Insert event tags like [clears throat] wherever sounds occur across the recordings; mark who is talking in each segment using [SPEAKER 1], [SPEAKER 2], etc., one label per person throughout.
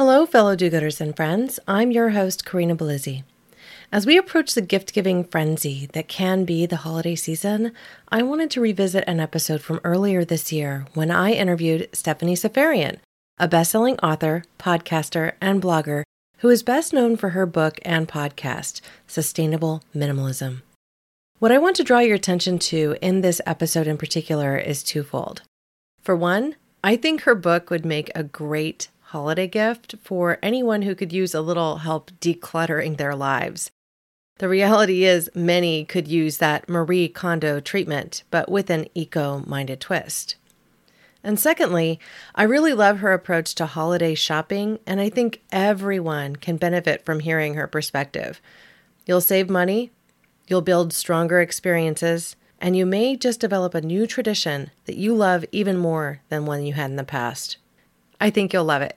[SPEAKER 1] Hello, fellow do gooders and friends. I'm your host, Karina Bellizzi. As we approach the gift giving frenzy that can be the holiday season, I wanted to revisit an episode from earlier this year when I interviewed Stephanie Seferian, a best selling author, podcaster, and blogger who is best known for her book and podcast, Sustainable Minimalism. What I want to draw your attention to in this episode in particular is twofold. For one, I think her book would make a great holiday gift for anyone who could use a little help decluttering their lives. The reality is, many could use that Marie Kondo treatment, but with an eco minded twist. And secondly, I really love her approach to holiday shopping, and I think everyone can benefit from hearing her perspective. You'll save money, you'll build stronger experiences, and you may just develop a new tradition that you love even more than one you had in the past. I think you'll love it.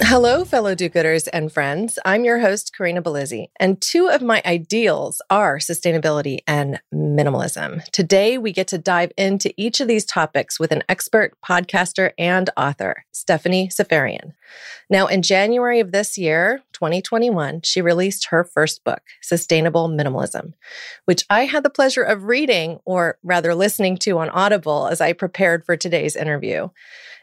[SPEAKER 1] Hello, fellow do gooders and friends. I'm your host, Karina Bellizzi, and two of my ideals are sustainability and minimalism. Today, we get to dive into each of these topics with an expert podcaster and author, Stephanie Seferian. Now, in January of this year, 2021, she released her first book, Sustainable Minimalism, which I had the pleasure of reading, or rather listening to on Audible as I prepared for today's interview.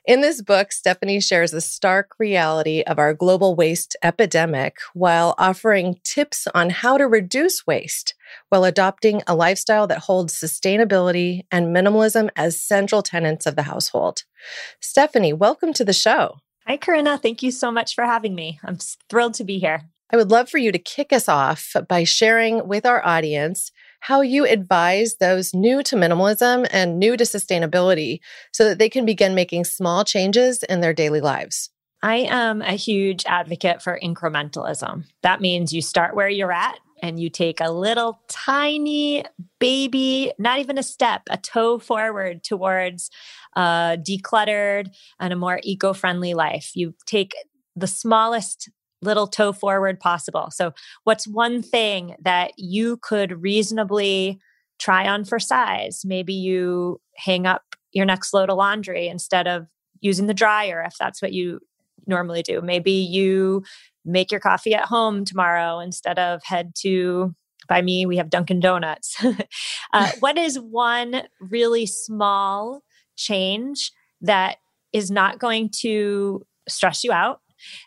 [SPEAKER 1] In this book, Stephanie shares the stark reality of our global waste epidemic while offering tips on how to reduce waste while adopting a lifestyle that holds sustainability and minimalism as central tenets of the household. Stephanie, welcome to the show.
[SPEAKER 2] Hi, Karina. Thank you so much for having me. I'm thrilled to be here.
[SPEAKER 1] I would love for you to kick us off by sharing with our audience how you advise those new to minimalism and new to sustainability so that they can begin making small changes in their daily lives.
[SPEAKER 2] I am a huge advocate for incrementalism. That means you start where you're at and you take a little tiny baby, not even a step, a toe forward towards a decluttered and a more eco friendly life. You take the smallest little toe forward possible. So, what's one thing that you could reasonably try on for size? Maybe you hang up your next load of laundry instead of using the dryer if that's what you normally do. Maybe you make your coffee at home tomorrow instead of head to by me we have Dunkin' Donuts [laughs] uh, what is one really small change that is not going to stress you out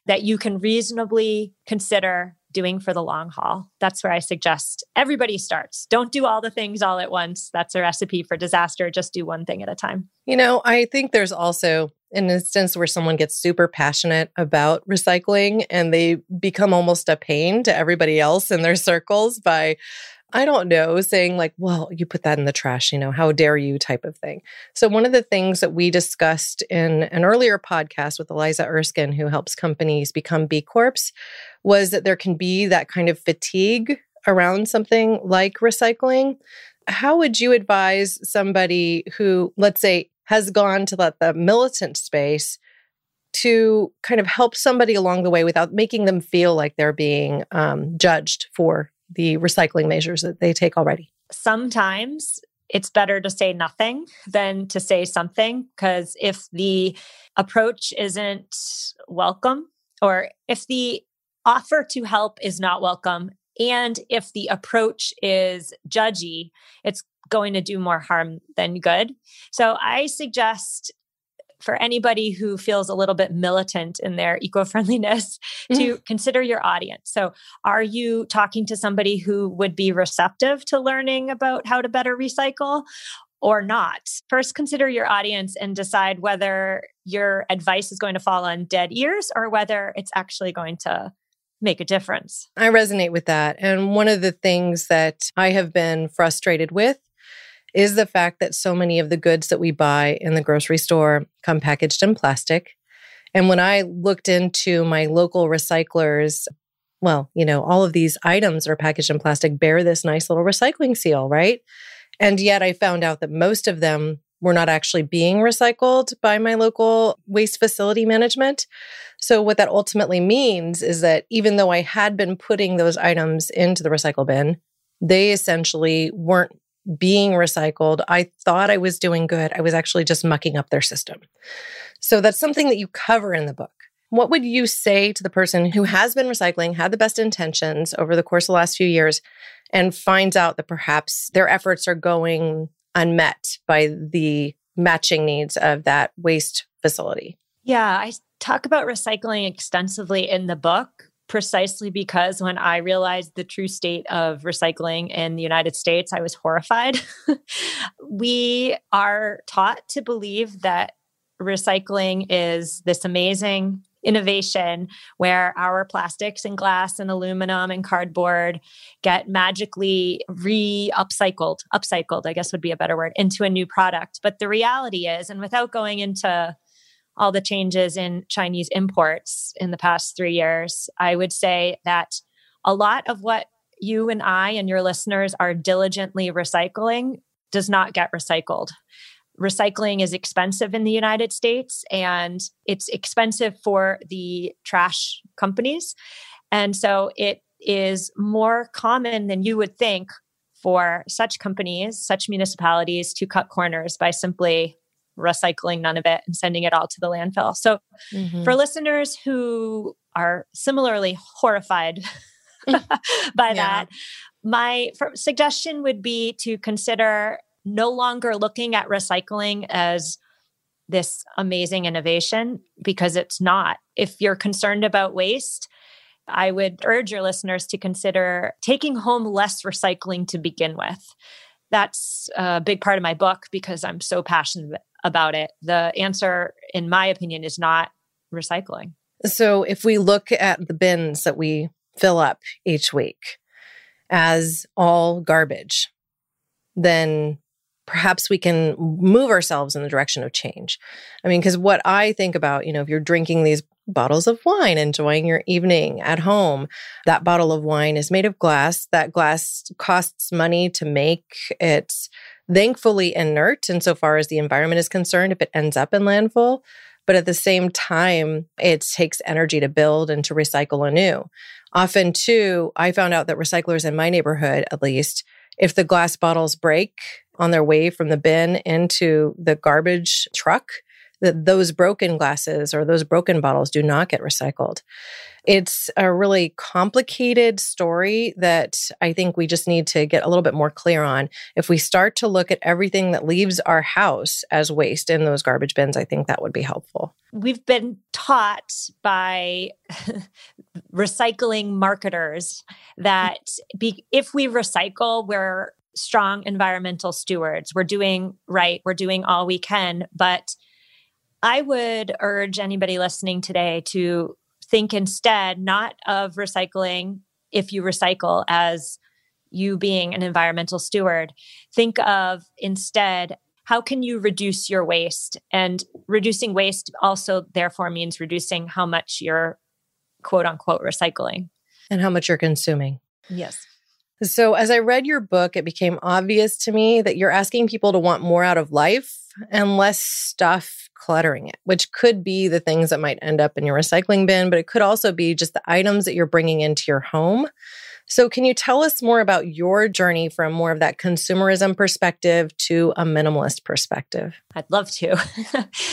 [SPEAKER 2] that you can reasonably consider doing for the long haul. That's where I suggest everybody starts. Don't do all the things all at once. That's a recipe for disaster. Just do one thing at a time.
[SPEAKER 1] You know, I think there's also an instance where someone gets super passionate about recycling and they become almost a pain to everybody else in their [laughs] circles by I don't know, saying like, well, you put that in the trash, you know, how dare you type of thing. So, one of the things that we discussed in an earlier podcast with Eliza Erskine, who helps companies become B Corps, was that there can be that kind of fatigue around something like recycling. How would you advise somebody who, let's say, has gone to let the militant space to kind of help somebody along the way without making them feel like they're being um, judged for the recycling measures that they take already?
[SPEAKER 2] Sometimes it's better to say nothing than to say something because if the approach isn't welcome or if the offer to help is not welcome and if the approach is judgy, it's going to do more harm than good. So I suggest for anybody who feels a little bit militant in their [laughs] eco friendliness to mm. consider your audience. So, are you talking to somebody who would be receptive to learning about how to better recycle? Or not. First, consider your audience and decide whether your advice is going to fall on dead ears or whether it's actually going to make a difference.
[SPEAKER 1] I resonate with that. And one of the things that I have been frustrated with is the fact that so many of the goods that we buy in the grocery store come packaged in plastic. And when I looked into my local recyclers, well, you know, all of these items are packaged in plastic bear this nice little recycling seal, right? And yet I found out that most of them were not actually being recycled by my local waste facility management. So, what that ultimately means is that even though I had been putting those items into the recycle bin, they essentially weren't being recycled. I thought I was doing good. I was actually just mucking up their system. So, that's something that you cover in the book. What would you say to the person who has been recycling, had the best intentions over the course of the last few years, and finds out that perhaps their efforts are going unmet by the matching needs of that waste facility?
[SPEAKER 2] Yeah, I talk about recycling extensively in the book precisely because when I realized the true state of recycling in the United States, I was horrified. [laughs] we are taught to believe that recycling is this amazing innovation where our plastics and glass and aluminum and cardboard get magically re upcycled, upcycled, I guess would be a better word, into a new product. But the reality is, and without going into all the changes in Chinese imports in the past three years, I would say that a lot of what you and I and your listeners are diligently recycling does not get recycled recycling is expensive in the United States and it's expensive for the trash companies. And so it is more common than you would think for such companies, such municipalities to cut corners by simply recycling none of it and sending it all to the landfill. So mm-hmm. for listeners who are similarly horrified [laughs] [laughs] by yeah. that, my suggestion would be to consider no longer looking at recycling as this amazing innovation because it's not. If you're concerned about waste, I would urge your listeners to consider taking home less recycling to begin with. That's a big part of my book because I'm so passionate about it. The answer, in my opinion, is not recycling.
[SPEAKER 1] So, if we look at the bins that we fill up each week as all garbage, then perhaps we can move ourselves in the direction of change. I mean, because what I think about, you know, if you're drinking these bottles of wine, enjoying your evening at home, that bottle of wine is made of glass. That glass costs money to make. It's thankfully inert insofar as the environment is concerned if it ends up in landfill. But at the same time, it takes energy to build and to recycle anew. Often, too, I found out that recyclers in my neighborhood, at least, if the glass bottles break, on their way from the bin into the garbage truck, that those broken glasses or those broken bottles do not get recycled. It's a really complicated story that I think we just need to get a little bit more clear on. If we start to look at everything that leaves our house as waste in those garbage bins, I think that would be helpful.
[SPEAKER 2] We've been taught by [laughs] recycling marketers that be, if we recycle, we're strong environmental stewards. We're doing right, we're doing all we can. But I would urge anybody listening today to think instead not of recycling if you recycle as you being an environmental steward. Think of instead how can you reduce your waste? And reducing waste also, therefore, means reducing how much you're quote unquote recycling
[SPEAKER 1] and how much you're consuming.
[SPEAKER 2] Yes.
[SPEAKER 1] So, as I read your book, it became obvious to me that you're asking people to want more out of life and less stuff cluttering it, which could be the things that might end up in your recycling bin, but it could also be just the items that you're bringing into your home. So, can you tell us more about your journey from more of that consumerism perspective to a minimalist perspective?
[SPEAKER 2] I'd love to.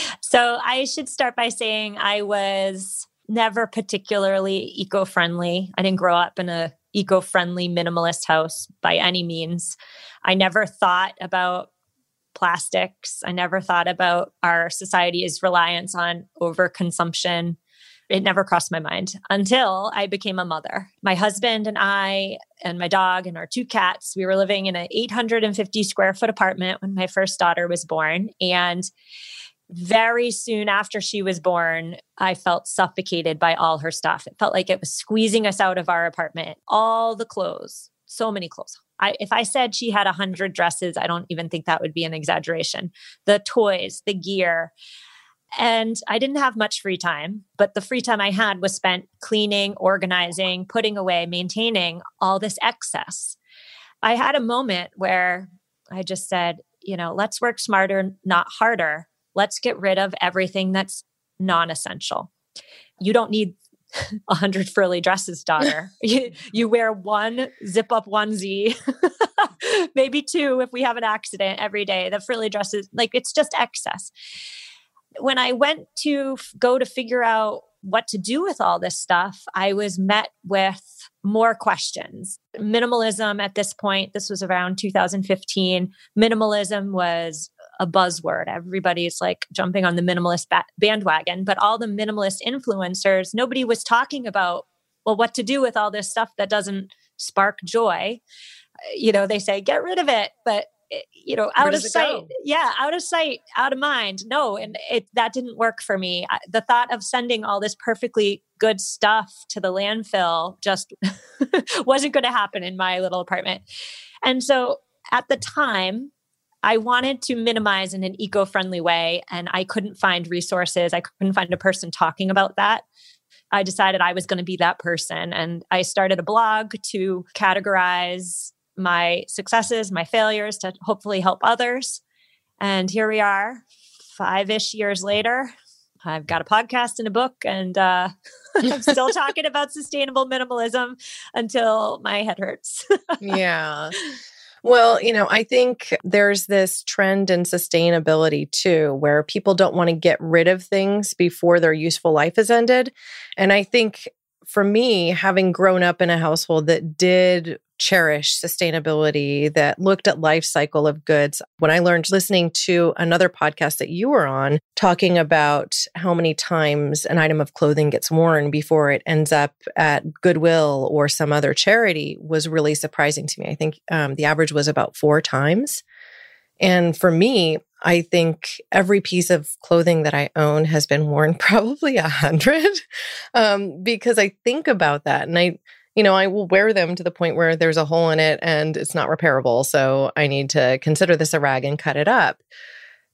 [SPEAKER 2] [laughs] so, I should start by saying I was never particularly eco friendly. I didn't grow up in a eco-friendly minimalist house by any means. I never thought about plastics. I never thought about our society's reliance on overconsumption. It never crossed my mind until I became a mother. My husband and I, and my dog, and our two cats, we were living in an 850 square foot apartment when my first daughter was born. And very soon after she was born, I felt suffocated by all her stuff. It felt like it was squeezing us out of our apartment. All the clothes, so many clothes. I, if I said she had a hundred dresses, I don't even think that would be an exaggeration. The toys, the gear. And I didn't have much free time, but the free time I had was spent cleaning, organizing, putting away, maintaining all this excess. I had a moment where I just said, you know, let's work smarter, not harder. Let's get rid of everything that's non essential. You don't need [laughs] a hundred frilly dresses, daughter. [laughs] you, you wear one zip up onesie, [laughs] maybe two if we have an accident every day. The frilly dresses, like it's just excess. When I went to f- go to figure out what to do with all this stuff, I was met with more questions. Minimalism at this point, this was around 2015, minimalism was a buzzword. Everybody's like jumping on the minimalist ba- bandwagon, but all the minimalist influencers, nobody was talking about, well, what to do with all this stuff that doesn't spark joy. You know, they say, get rid of it, but eh, you know out of sight go? yeah out of sight out of mind no and it that didn't work for me the thought of sending all this perfectly good stuff to the landfill just [laughs] wasn't going to happen in my little apartment and so at the time I wanted to minimize in an eco friendly way, and I couldn't find resources. I couldn't find a person talking about that. I decided I was going to be that person. And I started a blog to categorize my successes, my failures to hopefully help others. And here we are, five ish years later. I've got a podcast and a book, and uh, [laughs] I'm still talking about sustainable minimalism until my head hurts. [laughs]
[SPEAKER 1] yeah. Well, you know, I think there's this trend in sustainability too, where people don't want to get rid of things before their useful life is ended. And I think for me, having grown up in a household that did cherish sustainability, that looked at life cycle of goods, when I learned listening to another podcast that you were on, talking about how many times an item of clothing gets worn before it ends up at Goodwill or some other charity was really surprising to me. I think um, the average was about four times. And for me, I think every piece of clothing that I own has been worn [laughs] probably a hundred um, because I think about that and I, you know, I will wear them to the point where there's a hole in it and it's not repairable. So I need to consider this a rag and cut it up.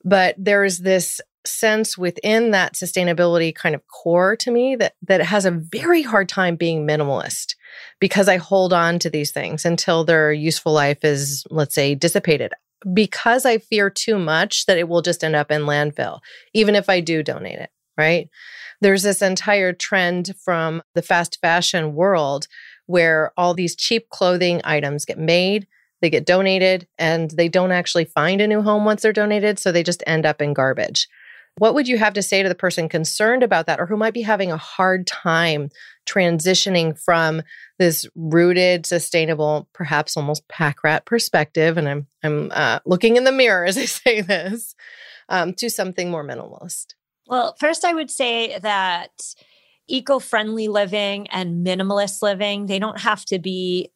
[SPEAKER 1] But there's this sense within that sustainability kind of core to me that that has a very hard time being minimalist because I hold on to these things until their useful life is let's say dissipated because I fear too much that it will just end up in landfill, even if I do donate it, right? There's this entire trend from the fast fashion world where all these cheap clothing items get made, they get donated, and they don't actually find a new home once they're donated. So they just end up in garbage. What would you have to say to the person concerned about that or who might be having a hard time transitioning from this rooted, sustainable, perhaps almost pack rat perspective? And I'm I'm uh, looking in the mirror as I [laughs] say this um, to something more minimalist.
[SPEAKER 2] Well, first, I would say that eco-friendly living and minimalist living they don't have to be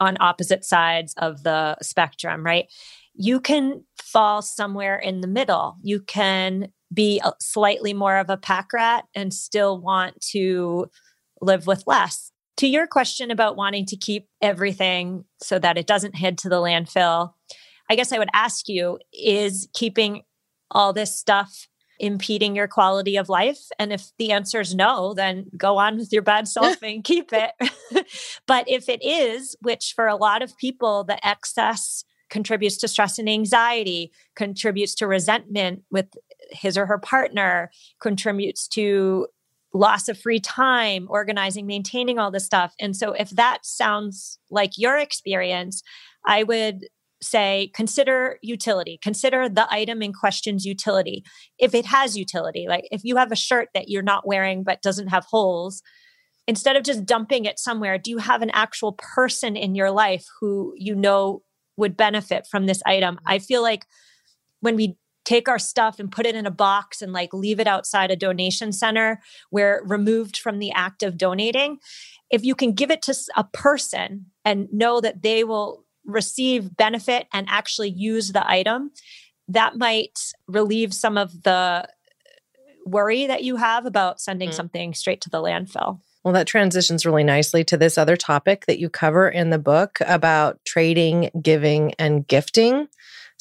[SPEAKER 2] on opposite sides of the spectrum, right? You can fall somewhere in the middle. You can be slightly more of a pack rat and still want to live with less. To your question about wanting to keep everything so that it doesn't head to the landfill, I guess I would ask you is keeping all this stuff impeding your quality of life? And if the answer is no, then go on with your bad self [laughs] and keep it. [laughs] but if it is, which for a lot of people, the excess contributes to stress and anxiety, contributes to resentment with his or her partner, contributes to loss of free time, organizing, maintaining all this stuff. And so, if that sounds like your experience, I would say consider utility, consider the item in question's utility. If it has utility, like if you have a shirt that you're not wearing but doesn't have holes, instead of just dumping it somewhere, do you have an actual person in your life who you know would benefit from this item? I feel like when we take our stuff and put it in a box and like leave it outside a donation center where removed from the act of donating if you can give it to a person and know that they will receive benefit and actually use the item that might relieve some of the worry that you have about sending mm. something straight to the landfill
[SPEAKER 1] well, that transitions really nicely to this other topic that you cover in the book about trading, giving, and gifting.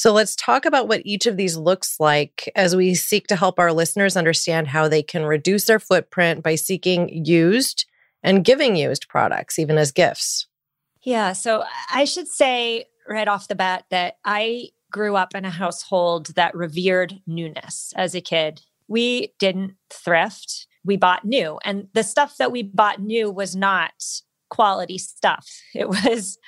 [SPEAKER 1] So let's talk about what each of these looks like as we seek to help our listeners understand how they can reduce their footprint by seeking used and giving used products, even as gifts.
[SPEAKER 2] Yeah. So I should say right off the bat that I grew up in a household that revered newness as a kid. We didn't thrift, we bought new. And the stuff that we bought new was not quality stuff. It was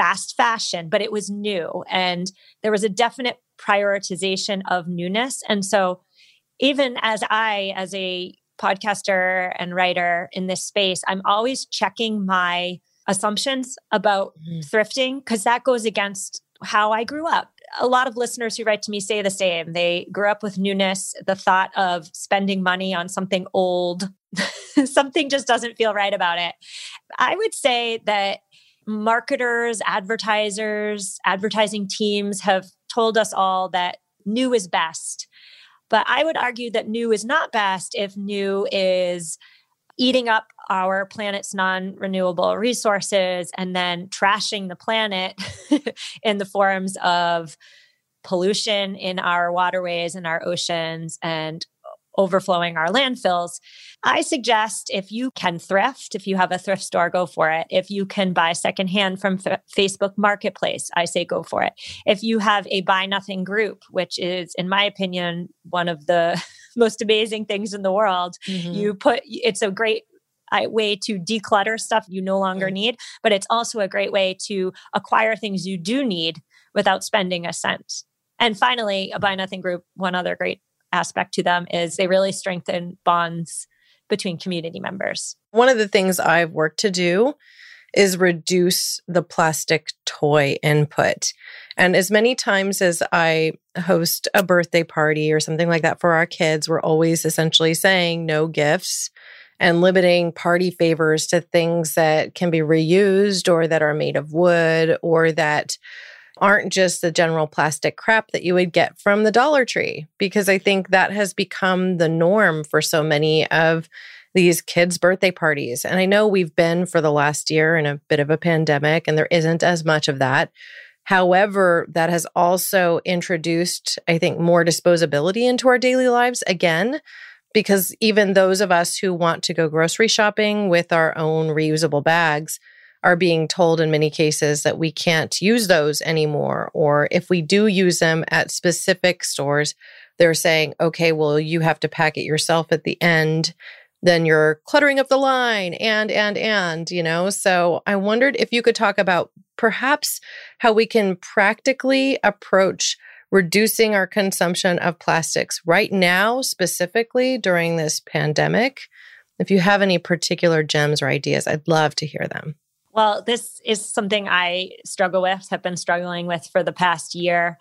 [SPEAKER 2] fast fashion, but it was new. And there was a definite prioritization of newness. And so, even as I, as a podcaster and writer in this space, I'm always checking my assumptions about mm-hmm. thrifting because that goes against how I grew up. A lot of listeners who write to me say the same. They grew up with newness, the thought of spending money on something old, [laughs] something just doesn't feel right about it. I would say that marketers, advertisers, advertising teams have told us all that new is best. But I would argue that new is not best if new is eating up our planet's non renewable resources and then trashing the planet [laughs] in the forms of pollution in our waterways and our oceans and overflowing our landfills. I suggest if you can thrift, if you have a thrift store, go for it. If you can buy secondhand from F- Facebook Marketplace, I say go for it. If you have a buy nothing group, which is, in my opinion, one of the [laughs] most amazing things in the world, mm-hmm. you put it's a great way to declutter stuff you no longer mm-hmm. need, but it's also a great way to acquire things you do need without spending a cent. And finally, a buy nothing group, one other great aspect to them is they really strengthen bonds between community members.
[SPEAKER 1] One of the things I've worked to do is reduce the plastic toy input. And as many times as I host a birthday party or something like that for our kids, we're always essentially saying no gifts and limiting party favors to things that can be reused or that are made of wood or that aren't just the general plastic crap that you would get from the Dollar Tree, because I think that has become the norm for so many of these kids' birthday parties. And I know we've been for the last year in a bit of a pandemic, and there isn't as much of that. However, that has also introduced, I think, more disposability into our daily lives again, because even those of us who want to go grocery shopping with our own reusable bags, are being told in many cases that we can't use those anymore. Or if we do use them at specific stores, they're saying, okay, well, you have to pack it yourself at the end. Then you're cluttering up the line and, and, and, you know. So I wondered if you could talk about perhaps how we can practically approach reducing our consumption of plastics right now, specifically during this pandemic. If you have any particular gems or ideas, I'd love to hear them.
[SPEAKER 2] Well, this is something I struggle with, have been struggling with for the past year.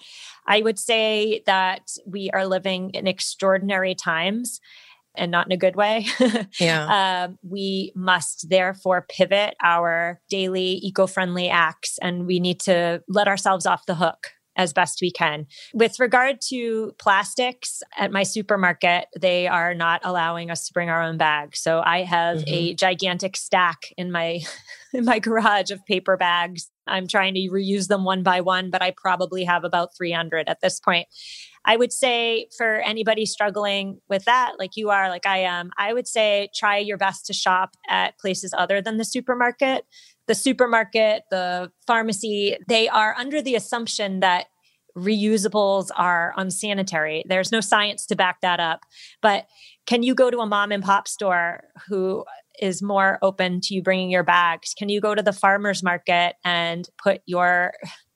[SPEAKER 2] I would say that we are living in extraordinary times and not in a good way. [laughs]
[SPEAKER 1] yeah.
[SPEAKER 2] Um, we must therefore pivot our daily eco friendly acts and we need to let ourselves off the hook as best we can. With regard to plastics at my supermarket, they are not allowing us to bring our own bags. So I have mm-hmm. a gigantic stack in my [laughs] in my garage of paper bags. I'm trying to reuse them one by one, but I probably have about 300 at this point. I would say for anybody struggling with that, like you are, like I am, I would say try your best to shop at places other than the supermarket the supermarket, the pharmacy, they are under the assumption that reusables are unsanitary. There's no science to back that up. But can you go to a mom and pop store who is more open to you bringing your bags? Can you go to the farmer's market and put your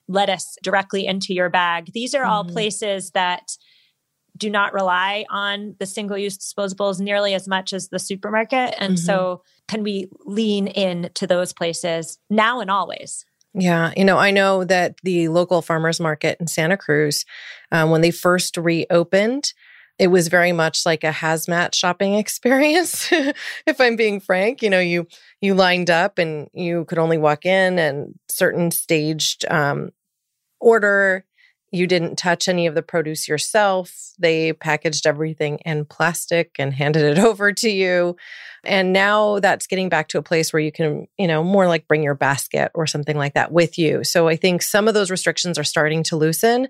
[SPEAKER 2] lettuce directly into your bag? These are mm-hmm. all places that do not rely on the single use disposables nearly as much as the supermarket. And mm-hmm. so, can we lean in to those places now and always?
[SPEAKER 1] Yeah, you know, I know that the local farmers market in Santa Cruz, um, when they first reopened, it was very much like a hazmat shopping [laughs] experience. if I'm being frank, you know, you you lined up and you could only walk in and certain staged um, order You didn't touch any of the produce yourself. They packaged everything in plastic and handed it [laughs] over to you. And now that's getting back to a place where you can, you know, more like bring your basket or something like that with you. So I think some of those restrictions are starting to loosen.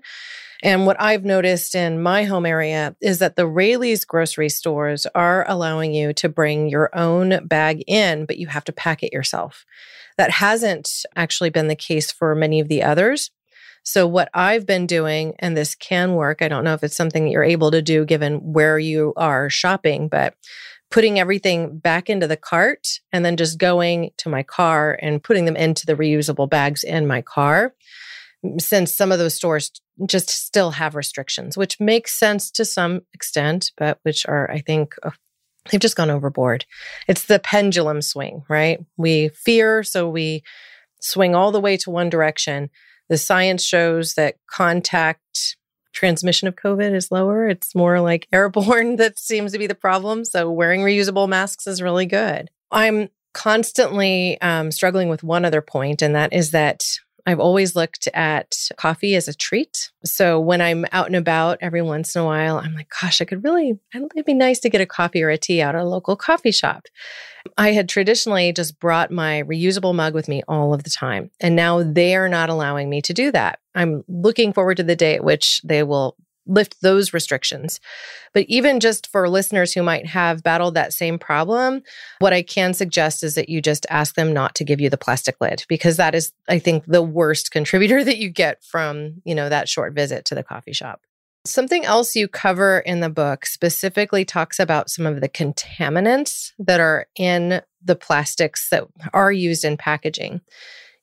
[SPEAKER 1] And what I've noticed in my home area is that the Raley's grocery stores are allowing you to bring your own bag in, but you have to pack it yourself. That hasn't actually been the case for many of the others. So, what I've been doing, and this can work, I don't know if it's something that you're able to do given where you are shopping, but putting everything back into the cart and then just going to my car and putting them into the reusable bags in my car since some of those stores just still have restrictions, which makes sense to some extent, but which are, I think, uh, they've just gone overboard. It's the pendulum swing, right? We fear, so we swing all the way to one direction. The science shows that contact transmission of COVID is lower. It's more like airborne [laughs] that seems to be the problem. So wearing reusable masks is really good. I'm constantly um, struggling with one other point, and that is that I've always looked at coffee as a treat. So when I'm out and about every once in a while, I'm like, gosh, I could really, it'd be nice to get a coffee or a tea out at a local coffee shop. I had traditionally just brought my reusable mug with me all of the time. And now they are not allowing me to do that. I'm looking forward to the day at which they will lift those restrictions. But even just for listeners who might have battled that same problem, what I can suggest is that you just ask them not to give you the plastic lid because that is I think the worst contributor [laughs] that you get from, you know, that short visit to the coffee shop. Something else you cover in the book specifically talks about some of the contaminants that are in the plastics that are used in packaging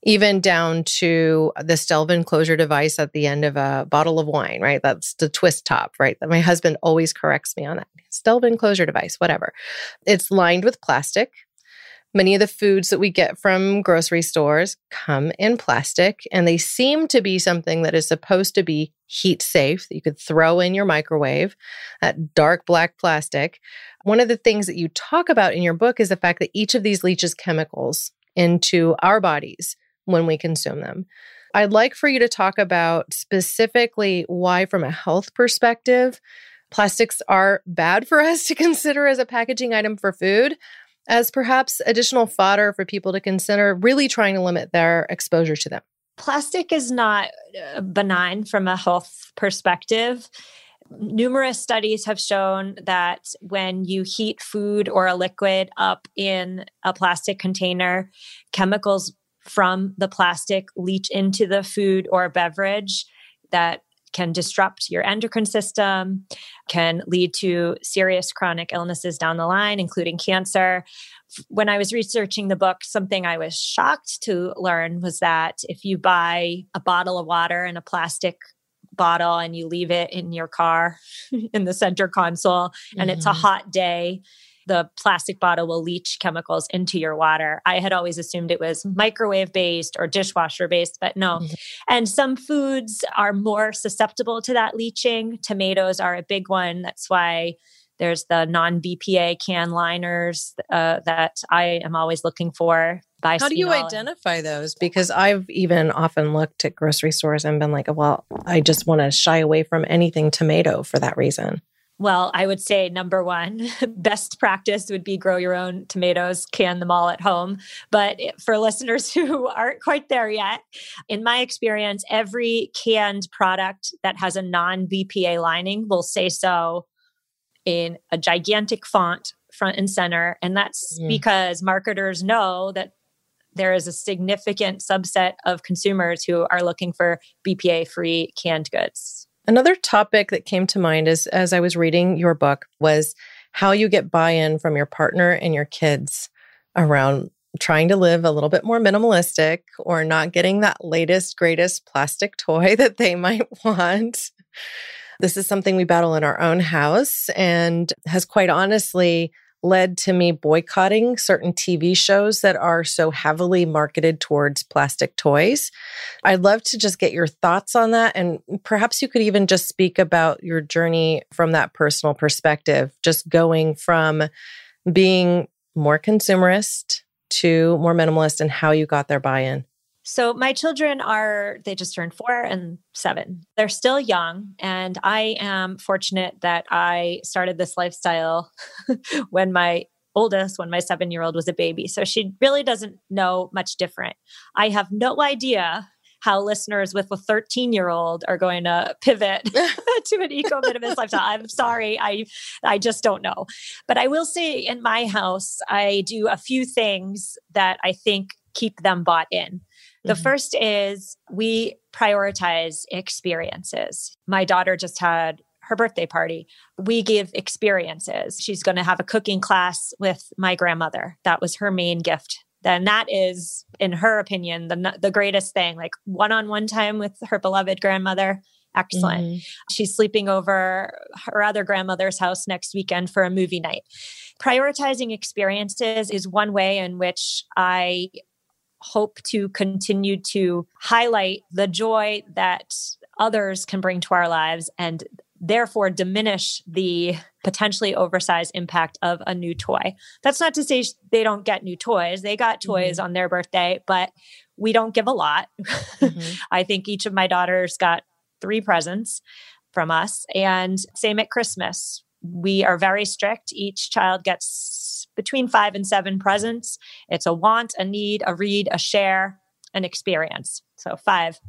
[SPEAKER 1] even down to the Stelvin closure device at the end of a bottle of wine, right? That's the twist top, right? That my husband always corrects me on that. Stelvin closure device, whatever. It's lined with plastic. Many of the foods that we get from grocery stores come in plastic, and they seem to be something that is supposed to be heat safe that you could throw in your microwave, that dark black plastic. One of the things that you talk about in your book is the fact that each of these leaches chemicals into our bodies when we consume them. I'd like for you to talk about specifically why, from a health perspective, plastics are bad for [laughs] us to consider as a packaging item for food, as perhaps additional fodder for people to consider really trying to limit their exposure to them.
[SPEAKER 2] Plastic is not uh, benign from a health perspective. Numerous studies have shown that when you heat food or a liquid up in a plastic container, chemicals from the plastic leach into the food or beverage that can disrupt your endocrine system, can lead to serious chronic illnesses down the line, including cancer. When I was researching the book, something I was shocked to learn was that if you buy a bottle of water in a plastic bottle and you leave it in your car [laughs] in the center console and mm-hmm. it's a mm-hmm. hot day, the plastic bottle will leach chemicals into your water. I had always assumed it was microwave based or dishwasher based, but no. Mm-hmm. And some foods are more susceptible to that leaching. Tomatoes are a big one. That's why there's the non BPA can liners uh, that I am always looking for.
[SPEAKER 1] How do you identify those? Because I've even often looked at grocery stores and been like, well, I just want to shy away from anything tomato for that reason.
[SPEAKER 2] Well, I would say number one, [laughs] best practice would be grow your own tomatoes, can them all at home. But for listeners [laughs] who aren't quite there yet, in my experience, every canned product that has a non BPA lining will say so in a gigantic font front and center. And that's because marketers know that there is a significant subset of consumers who are looking for BPA free canned goods.
[SPEAKER 1] Another topic that came to mind is as I was reading your book was how you get buy-in from your partner and your kids around trying to live a little bit more minimalistic or not getting that latest greatest plastic toy [laughs] that they might [laughs] want. This is something we battle in our own house and has quite honestly led to me boycotting certain TV shows that are so heavily marketed towards plastic toys. I'd love to just get your thoughts on that. And perhaps you could even just speak about your journey from that personal perspective, just going from being more consumerist to more minimalist and how you got their buy in.
[SPEAKER 2] So my children are, they just turned four and seven. They're still young. And I am fortunate that I started this lifestyle [laughs] when my oldest, when my seven year old was a baby. So she really doesn't know much different. I have no idea how listeners with a 13 year old are going to pivot [laughs] [laughs] to an eco minimalist lifestyle. I'm sorry, I I just don't know. But I will say in my house, I do a few things that I think keep them bought in. The mm-hmm. first is we prioritize experiences. My daughter just had her birthday party. We give experiences. She's going to have a cooking class with my grandmother. That was her main gift then that is, in her opinion, the the greatest thing. Like one on one time with her beloved grandmother. Excellent. Mm-hmm. She's sleeping over her other grandmother's house next weekend for a movie night. Prioritizing experiences is one way in which I hope to continue to highlight the joy that others can bring to our lives and therefore diminish the potentially oversized impact of a new toy. That's not to say they don't get new toys. They got toys mm-hmm. on their birthday, but we don't give a lot. Mm-hmm. [laughs] I think each of my daughters got three presents from us. And same at Christmas. We are very strict. Each child gets between five and seven presents. It's a want, a need, a read, a share, an experience. So five.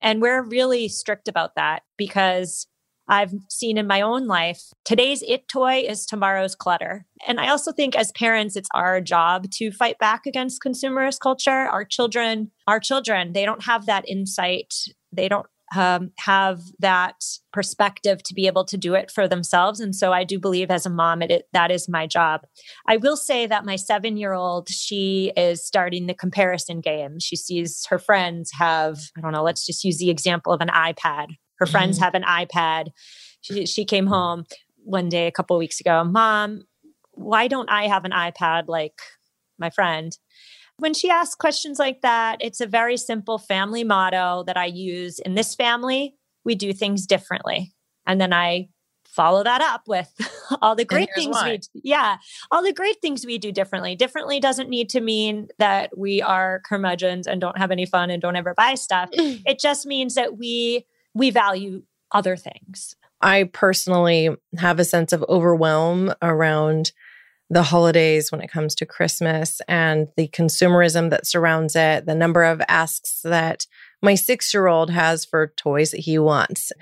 [SPEAKER 2] And we're really strict about that because I've seen in my own life. Today's it toy is tomorrow's clutter. And I also think as parents, it's our job to fight back against consumerist culture. Our children, our children, they don't have that insight. They don't um, have that perspective to be able to do it for themselves. And so I do believe as a mom, it, that is my job. I will say that my seven year old, she is starting the comparison game. She sees her friends have, I don't know, let's just use the example of an iPad her friends mm-hmm. have an iPad. She, she came home one day a couple weeks ago. Mom, why don't I have an iPad like my friend? When she asks questions like that, it's a very simple family motto that I use. In this family, we do things differently. And then I follow that up with [laughs] all the great things why. we yeah all the great things we do differently differently doesn't need to mean that we are curmudgeons and don't have any fun and don't ever buy stuff [clears throat] it just means that we we value other things.
[SPEAKER 1] I personally have a sense of overwhelm around the holidays when it comes to Christmas and the consumerism that surrounds it, the number of asks that my six year old has for toys that he wants.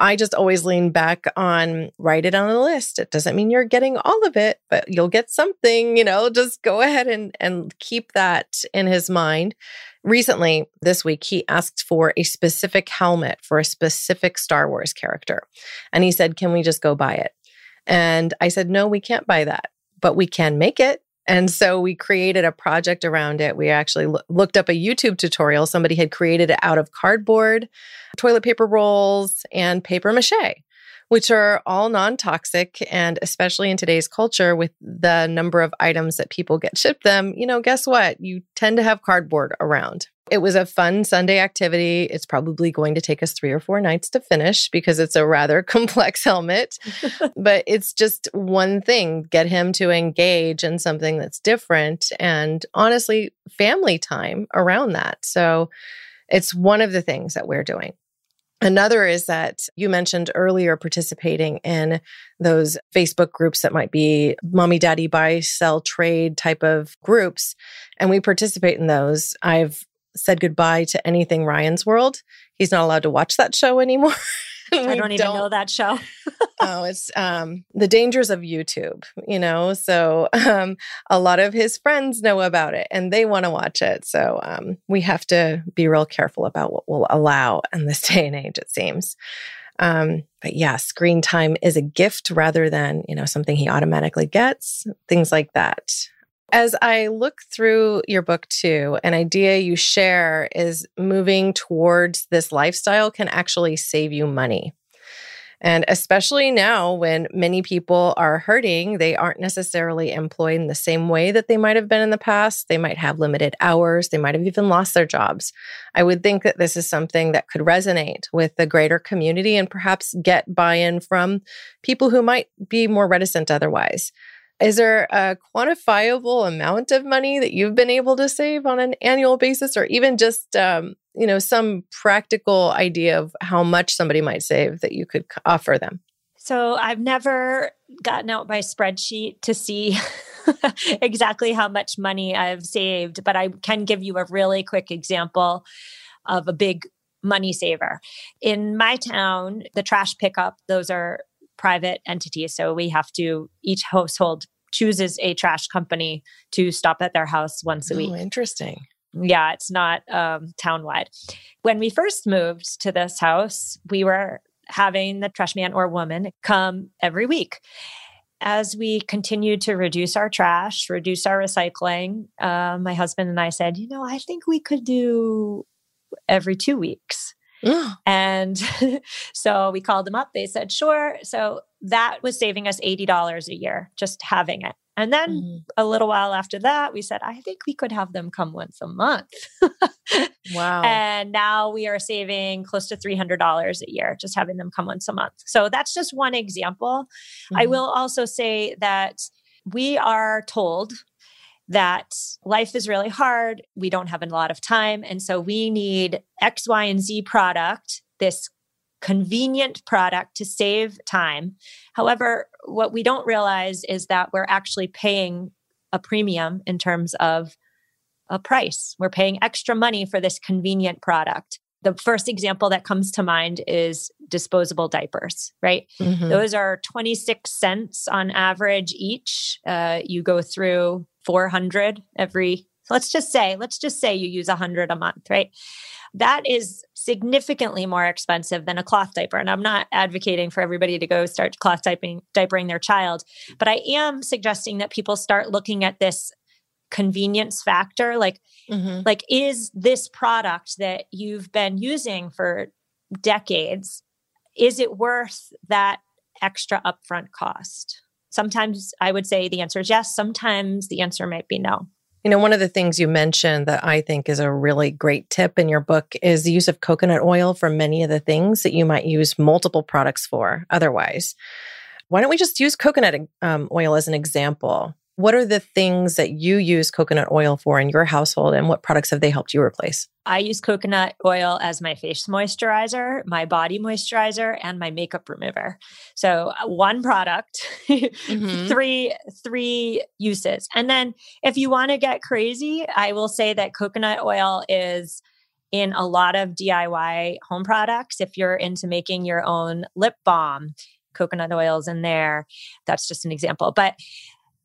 [SPEAKER 1] I just always lean back on write it on a list. It doesn't mean you're getting all of it, but you'll get something, you know, just go ahead and, and keep that in his mind. Recently, this week, he asked for a specific helmet for a specific Star Wars character. And he said, Can we just go buy it? And I said, No, we can't buy that, but we can make it. And so we created a project around it. We actually lo- looked up a YouTube tutorial. Somebody had created it out of cardboard, toilet paper rolls, and paper mache which are all non toxic. And especially in today's culture, with the number of items that people get shipped them, you know, guess what? You tend to have cardboard around. It was a fun Sunday activity. It's probably going to take us three or four nights to finish because it's a rather [laughs] complex helmet. [laughs] but it's just one thing get him to engage in something that's different and honestly, family time around that. So it's one of the things that we're doing. Another is that you mentioned earlier participating in those Facebook groups that might be mommy, daddy, buy, sell, trade type of groups. And we participate in those. I've said goodbye to anything Ryan's World. He's not allowed to watch that show anymore. [laughs]
[SPEAKER 2] I don't even don't. know that show. [laughs]
[SPEAKER 1] oh, it's um, the dangers of YouTube, you know. So um, a lot of his friends know about it and they want to watch it. So um, we have to be real careful about what we'll allow in this [laughs] day and age. It seems. Um, but yeah, screen time is a gift rather than you know something he automatically gets. Things like that. As I look through your book too, an idea you share is moving towards this lifestyle can actually save you money. And especially now when many people are hurting, they aren't necessarily employed in the same way that they might have been in the past. They might have limited hours. They might have even lost their jobs. I would think that this is something that could resonate with the greater community and perhaps get buy in from people who might be more reticent otherwise. Is there a quantifiable amount of money that you've been able to save on an annual basis, or even just um, you know some practical idea of how much somebody might save that you could offer them?
[SPEAKER 2] So I've never gotten out my spreadsheet to see [laughs] exactly how much money I've saved, but I can give you a really quick example of a big money saver. In my town, the trash pickup, those are private entities. So we have to, each household chooses a trash company to stop at their house once a
[SPEAKER 1] oh,
[SPEAKER 2] week.
[SPEAKER 1] Interesting.
[SPEAKER 2] Yeah, it's not um, townwide. When we first moved to this house, we were having the trash man or woman come every week. As we continued to reduce our trash, reduce our recycling, uh, my husband and I said, you know, I think we could do every two weeks. And [laughs] so we called them up. They said, sure. So that was saving us $80 a year, just having it. And then mm-hmm. a little while after that, we said, I think we could have them come once a month. [laughs]
[SPEAKER 1] wow.
[SPEAKER 2] And now we are saving close to $300 a year just having them come once a month. So that's just one example. Mm-hmm. I will also say that we are told that life is really hard. We don't have a lot of time. And so we need X, Y, and Z product, this convenient product to save time. However, what we don't realize is that we're actually paying a premium in terms of a price. We're paying extra money for this convenient product. The first example that comes to mind is disposable diapers, right? Mm-hmm. Those are 26 cents on average each. Uh, you go through 400 every let's just say let's just say you use 100 a month right? That is significantly more expensive than a cloth diaper. And i'm not advocating for everybody to go start cloth diapering, diapering their child but i am suggesting that people start looking at this convenience factor like mm-hmm. like is this product that you've been using for decades is it worth that extra upfront cost Sometimes I would say the answer is yes. Sometimes the answer might be no.
[SPEAKER 1] You know, one of the things you mentioned that I think is a really great tip in your book is the use of coconut oil for many of the things that you might use multiple products for otherwise. Why don't we just use coconut um, oil as an example? What are the things that you use coconut oil for in your household and what products have they helped you replace?
[SPEAKER 2] I use coconut oil as my face moisturizer, my body moisturizer, and my makeup remover. So uh, one product, mm-hmm. [laughs] three three uses. And then if you want to get crazy, I will say that coconut oil is in a lot of DIY home products. If you're into making your own lip balm, coconut oils in there. That's just an example. But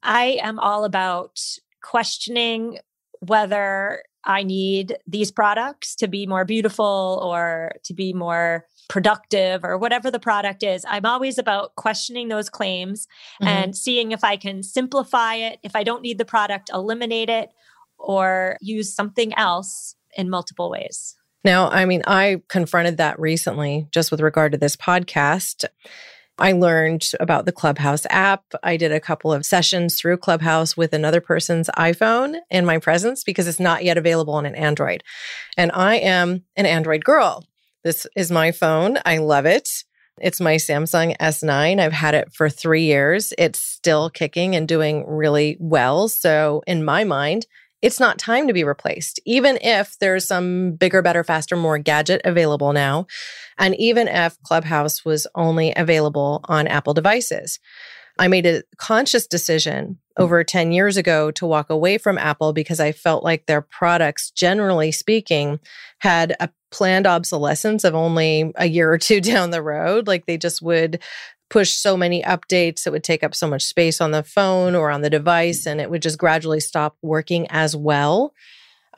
[SPEAKER 2] I am all about questioning whether I need these products to be more beautiful or to be more productive or whatever the product is. I'm always about questioning those claims mm-hmm. and seeing if I can simplify it. If I don't need the product, eliminate it or use something else in multiple ways.
[SPEAKER 1] Now, I mean, I confronted that recently just with regard to this podcast. I learned about the Clubhouse app. I did a couple of sessions through Clubhouse with another person's iPhone in my presence because it's not yet available on an Android. And I am an Android girl. This is my phone. I love it. It's my Samsung S9. I've had it for three years. It's still kicking and doing really well. So, in my mind, it's not time to be replaced, even if there's some bigger, better, faster, more gadget available now. And even if Clubhouse was only available on Apple devices. I made a conscious decision hmm. over 10 years ago to walk away from Apple because I felt like their products, generally speaking, had a planned obsolescence of only a year or two [laughs] down the road. Like they just would push so many updates, it would take up so much space on the phone or on the device, mm. and it would just gradually stop working as well.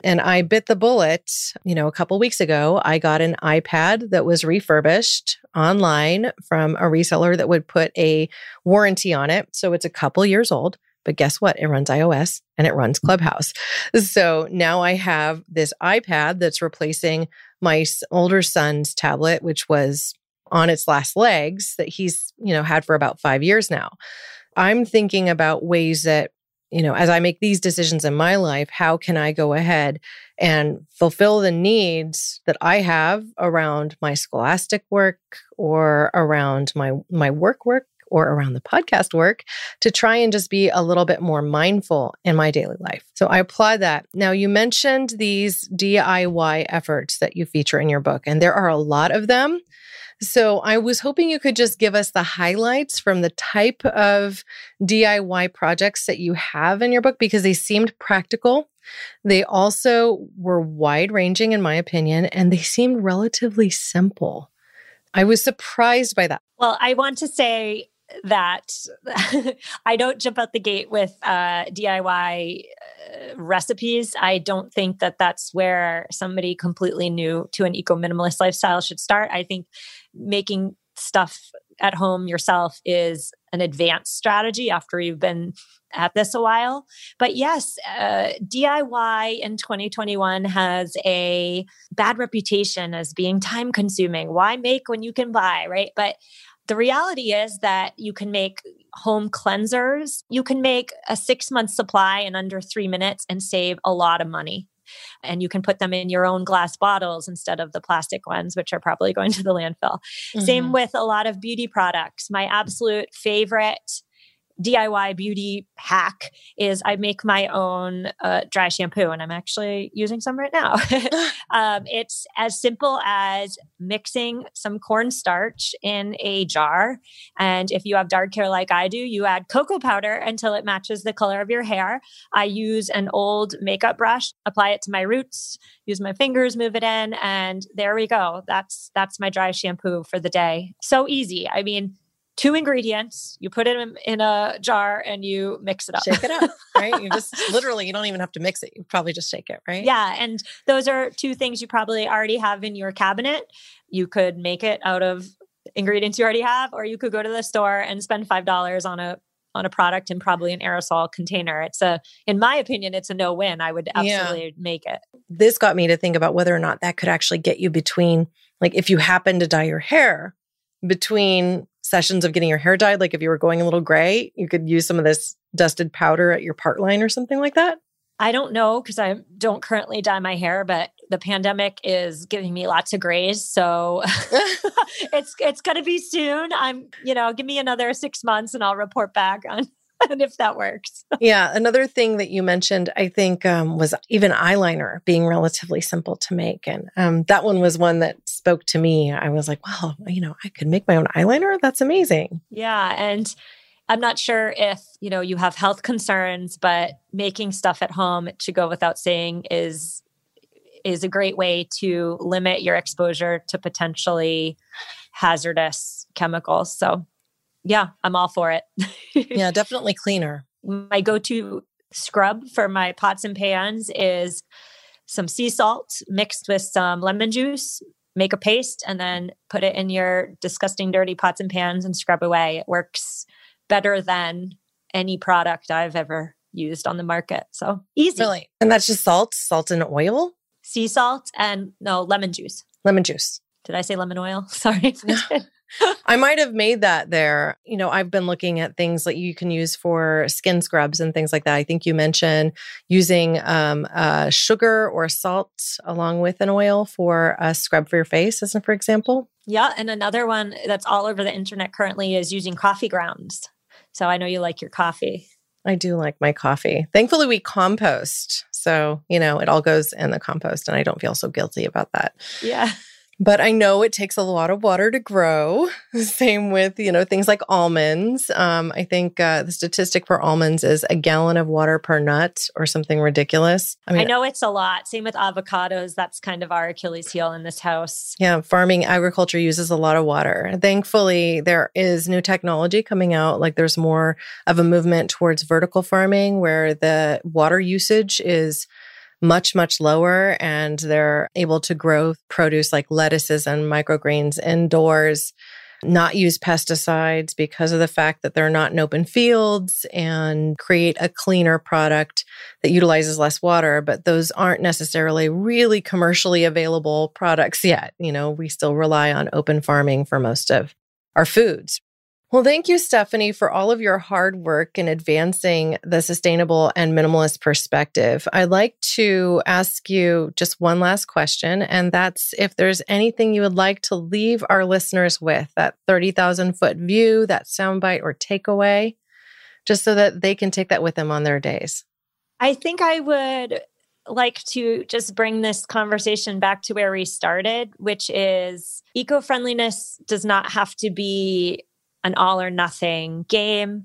[SPEAKER 1] And I bit the bullet, you know, a couple weeks ago. I got an iPad that was refurbished online from a reseller that would put a warranty on it. So it's a couple years old. But guess what? It runs iOS and it runs mm. Clubhouse. [laughs] So now I have this iPad that's replacing my older son's tablet, which was on its last legs that he's, you know, had for about 5 years now. I'm thinking about ways that, you know, as I make these decisions in my life, how can I go ahead and fulfill the needs that I have around my scholastic work or around my my work work or around the podcast work to try and just be a little bit more mindful in my daily life. So I applaud that. Now, you mentioned these DIY efforts that you feature in your book, and there are a lot of them. So I was hoping you could just give us the highlights from the type of DIY projects that you have in your book because they seemed practical. They also were wide ranging, in my opinion, and they seemed relatively simple. I was surprised by that.
[SPEAKER 2] Well, I want to say that [laughs] I don't jump out the gate with uh, DIY uh, recipes. I don't think that that's where somebody completely new to an eco minimalist lifestyle should start. I think making stuff at home yourself is an advanced strategy after you've been at this a while. But yes, uh, DIY in 2021 has a bad reputation as being time consuming. Why make when you can buy, right? But the reality is that you can make home cleansers. You can make a six month supply in under three minutes and save a lot of money. And you can put them in your own glass bottles instead of the plastic ones, which are probably going to the landfill. Mm-hmm. Same with a lot of beauty products. My absolute favorite DIY beauty hack is I make my own uh, dry shampoo, and I'm actually using some right now. [laughs] [laughs] um, it's as simple as mixing some cornstarch in a jar. And if you have dark hair like I do, you add cocoa powder until it matches the color of your hair. I use an old makeup brush, apply it to my roots, use my fingers, move it in, and there we go. That's that's my dry shampoo for the day. So easy. I mean, two ingredients. You put it in, in, a jar and you mix it up.
[SPEAKER 1] Shake it up, [laughs] right? You just literally, you don't even have to mix it. You probably just shake it, right?
[SPEAKER 2] Yeah. And those are two things you probably already have in your cabinet. You could make it out of ingredients you already have, or you could go to the store and spend $5 on a on a product and probably an aerosol container. It's a, in my opinion, it's a no win. I would absolutely yeah. make it.
[SPEAKER 1] This got me to think about whether or not that could actually get you between, like, if you happen to dye your hair, between sessions of getting your hair dyed, like if you were going a little gray, you could use some of this dusted powder at your part line or something like that?
[SPEAKER 2] I don't know because I don't currently dye my hair, but the pandemic is giving me lots of grays. So [laughs] [laughs] it's it's gonna be soon. I'm, you know, give me another six months and I'll report back on [laughs] and if that works. [laughs]
[SPEAKER 1] yeah. Another thing that you mentioned, I think, um, was even eyeliner being relatively simple to make. And um, that one was one that spoke to me. I was like, wow, you know, I could make my own eyeliner. That's amazing.
[SPEAKER 2] Yeah. And I'm not sure if, you know, you have health concerns, but making stuff at home to go without saying is is a great way to limit your exposure to potentially hazardous chemicals. So yeah, I'm all for it. [laughs]
[SPEAKER 1] yeah, definitely cleaner.
[SPEAKER 2] My go to scrub for my pots and pans is some sea salt mixed with some lemon juice. Make a paste and then put it in your disgusting, dirty pots and pans and scrub away. It works better than any product I've ever used on the market. So easy.
[SPEAKER 1] Really? And that's just salt, salt and oil?
[SPEAKER 2] Sea salt and no lemon juice.
[SPEAKER 1] Lemon juice.
[SPEAKER 2] Did I say lemon oil? [laughs] Sorry.
[SPEAKER 1] I might have made that there. You know, I've been looking at things that you can use for skin scrubs and things like that. I think you mentioned using um, uh, sugar or salt along with an oil for a scrub for your face, as for example.
[SPEAKER 2] Yeah. And another one that's all over the internet currently is using coffee grounds. So I know you like your coffee.
[SPEAKER 1] I do like my coffee. Thankfully, we compost. So, you know, it all goes in the compost, and I don't feel so guilty about that.
[SPEAKER 2] Yeah.
[SPEAKER 1] But I know it takes a lot of water to grow. [laughs] Same with, you know, things like almonds. Um, I think uh, the statistic for almonds is a gallon of water per nut or something ridiculous.
[SPEAKER 2] I mean, I know it's a lot. Same with avocados. That's kind of our Achilles heel in this house.
[SPEAKER 1] Yeah, farming agriculture uses a lot of water. Thankfully, there is new technology coming out. Like there's more of a movement towards vertical farming where the water usage is much, much lower and they're able to grow produce like lettuces and microgreens indoors, not use pesticides because of the fact that they're not in open fields and create a cleaner product that utilizes less water. But those aren't necessarily really commercially available products yet. You know, we still rely on open farming for most of our foods. Well, thank you, Stephanie, for all of your hard work in advancing the sustainable and minimalist perspective. I'd like to ask you just one last question, and that's if there's anything you would like to leave our listeners with that 30,000 foot view, that soundbite or takeaway, just so that they can take that with them on their days.
[SPEAKER 2] I think I would like to just bring this conversation back to where we started, which is eco friendliness does not have to be an all or nothing game.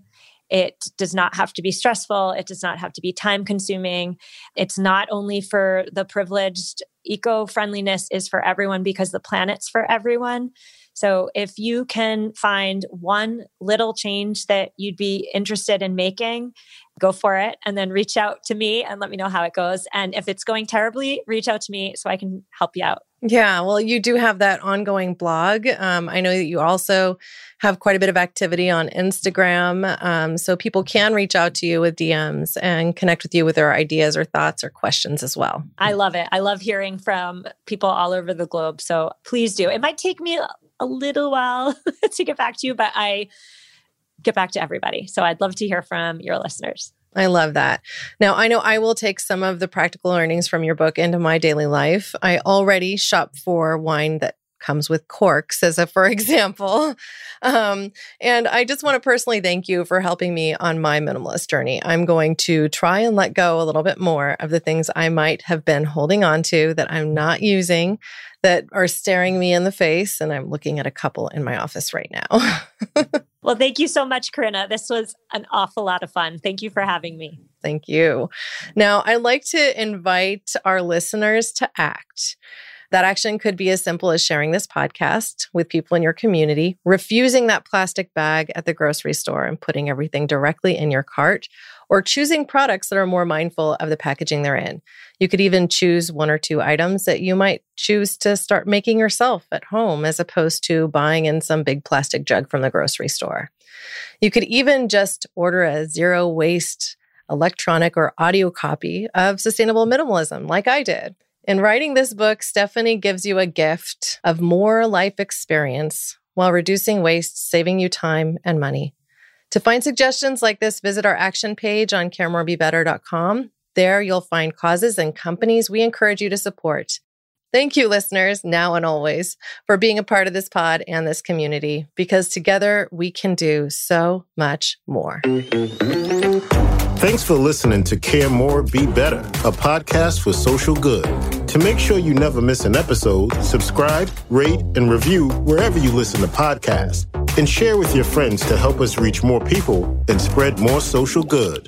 [SPEAKER 2] It does not have to be stressful. It does not have to be time consuming. It's not only for the privileged. Eco friendliness is for everyone because the planet's for everyone. So if you can find one little change that you'd be interested in making, go for it and then reach out to me and let me know how it goes. And if it's going terribly, reach out to me so I can help you out.
[SPEAKER 1] Yeah, well, you do have that ongoing blog. Um, I know that you also have quite a bit of activity on Instagram. Um, so people can reach out to you with DMs and connect with you with their ideas or thoughts or questions as well.
[SPEAKER 2] I love it. I love hearing from people all over the globe. So please do. It might take me a little while [laughs] to get back to you, but I get back to everybody. So I'd love to hear from your listeners.
[SPEAKER 1] I love that. Now, I know I will take some of the practical learnings from your book into my daily life. I already shop for wine that comes with corks, as a for [laughs] example. Um, and I just want to personally thank you for helping me on my minimalist journey. I'm going to try and let go a little bit more of the things I might have been holding on to that I'm not using that are staring me in the face. And I'm looking at a couple in my office right now. [laughs]
[SPEAKER 2] well, thank you so much, Corinna. This was an awful lot of fun. Thank you for having me.
[SPEAKER 1] Thank you. Now, I'd like to invite our listeners to act. That action could be as simple as sharing this podcast with people in your community, refusing that plastic bag at the grocery store and putting everything directly in your cart, or choosing products that are more mindful of the packaging they're in. You could even choose one or two items that you might choose to start making yourself at home as opposed to buying in some big plastic jug from the grocery store. You could even just order a zero waste electronic or audio copy of sustainable minimalism, like I did. In writing this book, Stephanie gives you a gift of more life experience while reducing waste, saving you time and money. To find suggestions like this, visit our action page on caremorebebetter.com. There you'll find causes and companies we encourage you to support. Thank you, listeners, now and always, for being a part of this pod and this community, because together we can do so much more.
[SPEAKER 3] Thanks for listening to Care More, Be Better, a podcast for social good. To make sure you never miss an episode, subscribe, rate, and review wherever you listen to podcasts, and share with your friends to help us reach more people and spread more social good.